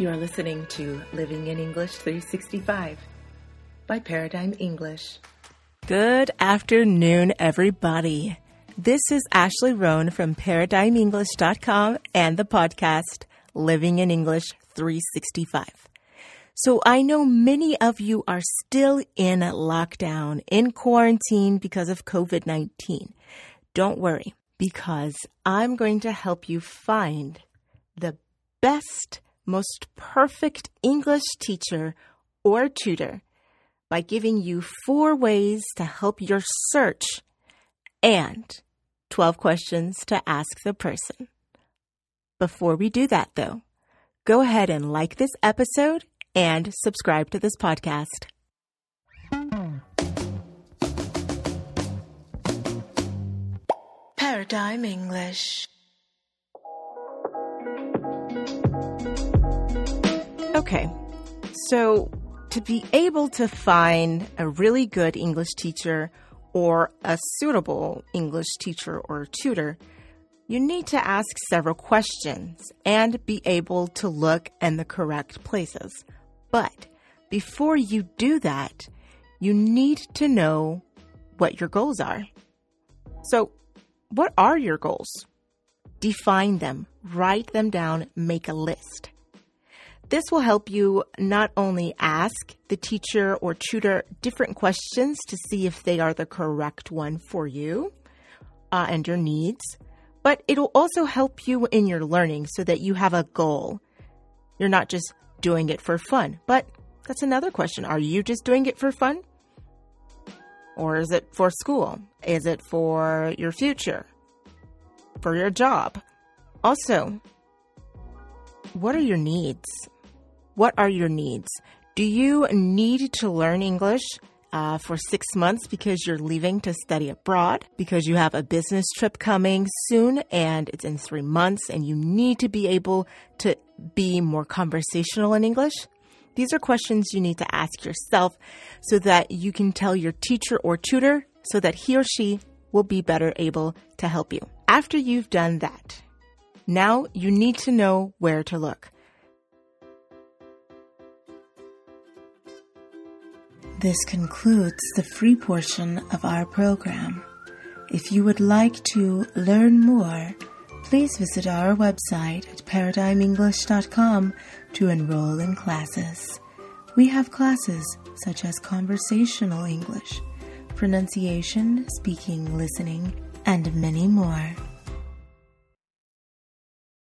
You're listening to Living in English 365 by Paradigm English. Good afternoon, everybody. This is Ashley Roan from ParadigmEnglish.com and the podcast Living in English 365. So I know many of you are still in lockdown, in quarantine because of COVID 19. Don't worry, because I'm going to help you find the best most perfect English teacher or tutor by giving you four ways to help your search and 12 questions to ask the person. Before we do that, though, go ahead and like this episode and subscribe to this podcast. Paradigm English. Okay, so to be able to find a really good English teacher or a suitable English teacher or tutor, you need to ask several questions and be able to look in the correct places. But before you do that, you need to know what your goals are. So, what are your goals? Define them, write them down, make a list. This will help you not only ask the teacher or tutor different questions to see if they are the correct one for you uh, and your needs, but it'll also help you in your learning so that you have a goal. You're not just doing it for fun. But that's another question. Are you just doing it for fun? Or is it for school? Is it for your future? For your job? Also, what are your needs? What are your needs? Do you need to learn English uh, for six months because you're leaving to study abroad, because you have a business trip coming soon and it's in three months and you need to be able to be more conversational in English? These are questions you need to ask yourself so that you can tell your teacher or tutor so that he or she will be better able to help you. After you've done that, now you need to know where to look. This concludes the free portion of our program. If you would like to learn more, please visit our website at paradigmenglish.com to enroll in classes. We have classes such as conversational English, pronunciation, speaking, listening, and many more.